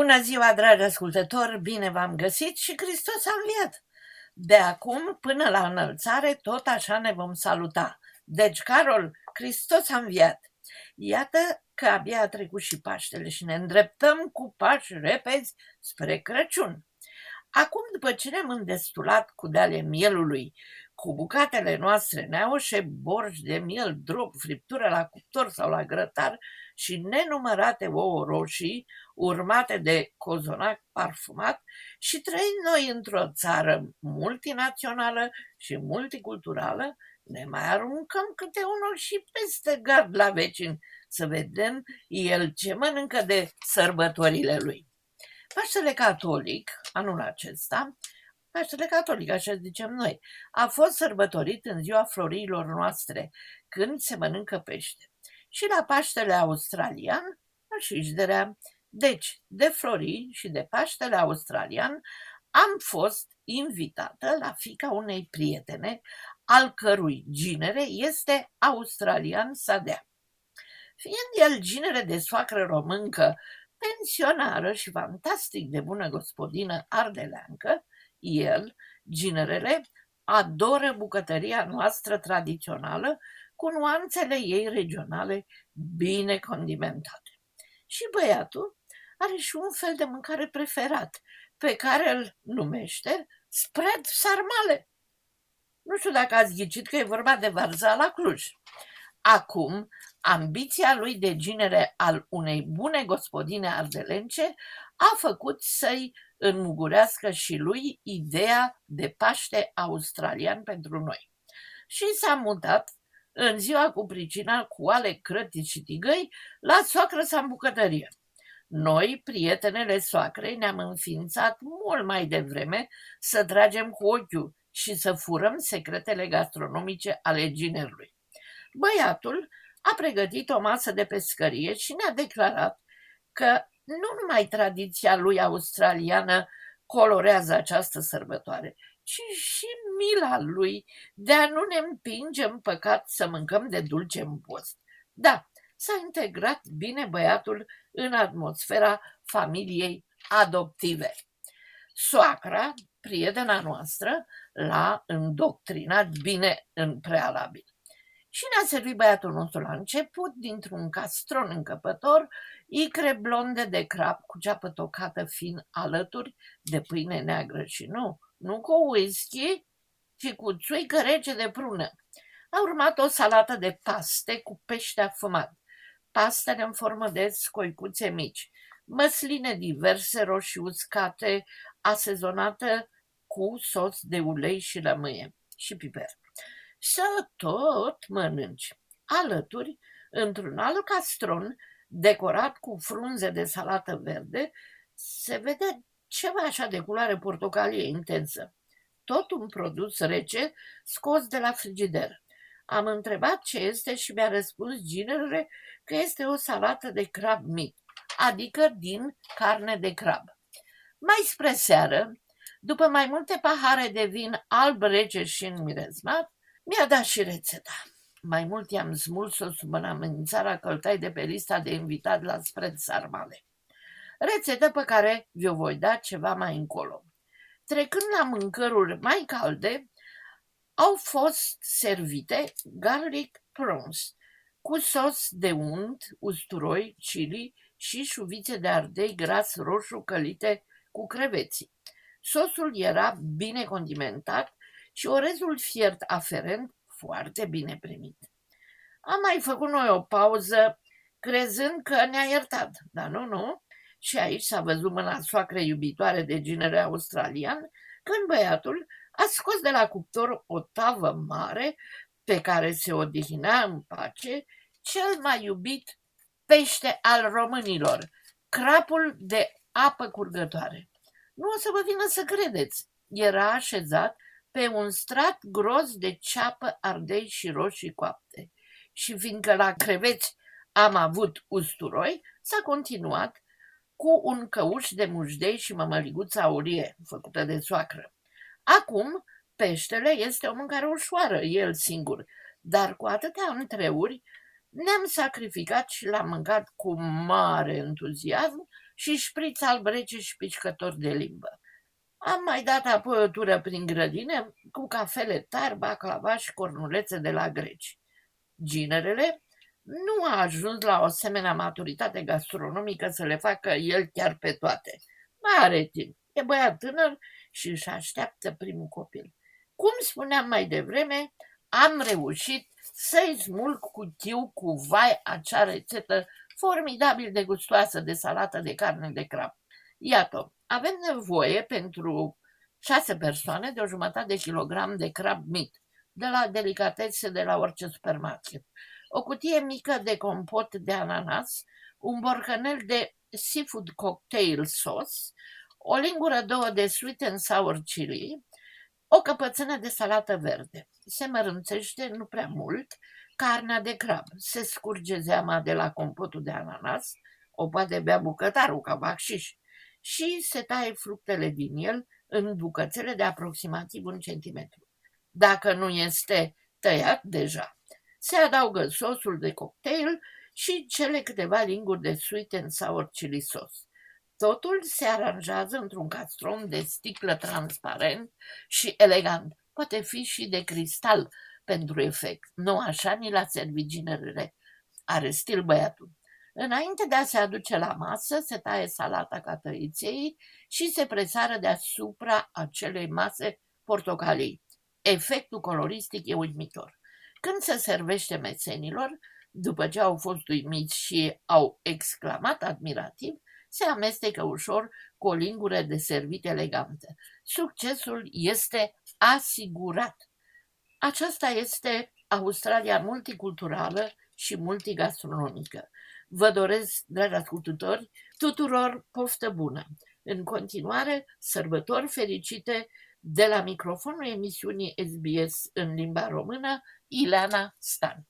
Bună ziua, dragi ascultători, bine v-am găsit și Hristos a înviat. De acum până la înălțare tot așa ne vom saluta. Deci, Carol, Hristos a înviat. Iată că abia a trecut și Paștele și ne îndreptăm cu pași repezi spre Crăciun. Acum, după ce ne-am îndestulat cu deale mielului, cu bucatele noastre neaușe, borși de miel, drop, friptură la cuptor sau la grătar și nenumărate ouă roșii, urmate de cozonac parfumat și trăind noi într-o țară multinațională și multiculturală, ne mai aruncăm câte unul și peste gard la vecin să vedem el ce mănâncă de sărbătorile lui. Paștele catolic, anul acesta, Paștele catolic, așa zicem noi, a fost sărbătorit în ziua florilor noastre, când se mănâncă pește. Și la Paștele australian, și își Deci, de flori și de Paștele australian, am fost invitată la fica unei prietene, al cărui ginere este australian sadea. Fiind el ginere de soacră româncă, pensionară și fantastic de bună gospodină ardeleancă, el, ginerele, adoră bucătăria noastră tradițională cu nuanțele ei regionale bine condimentate. Și băiatul are și un fel de mâncare preferat, pe care îl numește spread sarmale. Nu știu dacă ați ghicit că e vorba de varza la Cluj. Acum, ambiția lui de ginere al unei bune gospodine ardelence a făcut să-i înmugurească și lui ideea de Paște australian pentru noi. Și s-a mutat în ziua cu pricina cu ale crătii și tigăi la soacră sa în bucătărie. Noi, prietenele soacrei, ne-am înființat mult mai devreme să tragem cu ochiul și să furăm secretele gastronomice ale ginerului. Băiatul a pregătit o masă de pescărie și ne-a declarat că nu numai tradiția lui australiană colorează această sărbătoare, ci și mila lui de a nu ne împinge în păcat să mâncăm de dulce în post. Da, s-a integrat bine băiatul în atmosfera familiei adoptive. Soacra, prietena noastră, l-a îndoctrinat bine în prealabil. Și ne-a servit băiatul nostru la început, dintr-un castron încăpător, icre blonde de crap cu ceapă tocată fin alături de pâine neagră și nu, nu cu whisky, ci cu țuică rece de prună. A urmat o salată de paste cu pește afumat, pastele în formă de scoicuțe mici, măsline diverse roșii uscate, asezonată cu sos de ulei și lămâie și piper să tot mănânci. Alături, într-un alt castron, decorat cu frunze de salată verde, se vede ceva așa de culoare portocalie intensă. Tot un produs rece scos de la frigider. Am întrebat ce este și mi-a răspuns ginerele că este o salată de crab mic, adică din carne de crab. Mai spre seară, după mai multe pahare de vin alb rece și înmirezmat, mi-a dat și rețeta. Mai mult i-am smuls-o sub amenințarea căltai de pe lista de invitat la spread sarmale. Rețetă pe care vi-o voi da ceva mai încolo. Trecând la mâncăruri mai calde, au fost servite garlic prawns cu sos de unt, usturoi, chili și șuvițe de ardei gras roșu călite cu creveții. Sosul era bine condimentat și orezul fiert aferent foarte bine primit. Am mai făcut noi o pauză crezând că ne-a iertat, dar nu, nu. Și aici s-a văzut mâna soacră iubitoare de genere australian, când băiatul a scos de la cuptor o tavă mare pe care se odihnea în pace cel mai iubit pește al românilor, crapul de apă curgătoare. Nu o să vă vină să credeți, era așezat pe un strat gros de ceapă, ardei și roșii coapte. Și fiindcă la creveți am avut usturoi, s-a continuat cu un căuș de mușdei și mămăliguță aurie, făcută de soacră. Acum, peștele este o mâncare ușoară, el singur, dar cu atâtea întreuri ne-am sacrificat și l-am mâncat cu mare entuziasm și șpriț alb rece și pișcător de limbă. Am mai dat apoi o tură prin grădine cu cafele tari, baclava și cornulețe de la greci. Ginerele nu a ajuns la o asemenea maturitate gastronomică să le facă el chiar pe toate. Mai are timp, e băiat tânăr și își așteaptă primul copil. Cum spuneam mai devreme, am reușit să-i smulg cu tiu cu vai acea rețetă formidabil de gustoasă de salată de carne de crab. Iată, avem nevoie pentru șase persoane de o jumătate de kilogram de crab mit, de la delicatese de la orice supermarket, o cutie mică de compot de ananas, un borcanel de seafood cocktail sauce, o lingură două de sweet and sour chili, o căpățână de salată verde. Se mărânțește nu prea mult carnea de crab. Se scurge zeama de la compotul de ananas, o poate bea bucătarul ca bacșiș, și se taie fructele din el în bucățele de aproximativ un centimetru. Dacă nu este tăiat deja, se adaugă sosul de cocktail și cele câteva linguri de sweet and sour chili sauce. Totul se aranjează într-un castron de sticlă transparent și elegant. Poate fi și de cristal pentru efect. Nu așa ni l-a servit ginerele. Are stil băiatul. Înainte de a se aduce la masă, se taie salata catăriței și se presară deasupra acelei mase portocalii. Efectul coloristic e uimitor. Când se servește mesenilor, după ce au fost uimiți și au exclamat admirativ, se amestecă ușor cu o lingură de servit elegantă. Succesul este asigurat. Aceasta este Australia multiculturală și multigastronomică. Vă doresc, dragi ascultători, tuturor poftă bună. În continuare, sărbători fericite de la microfonul emisiunii SBS în limba română, Ileana Stan.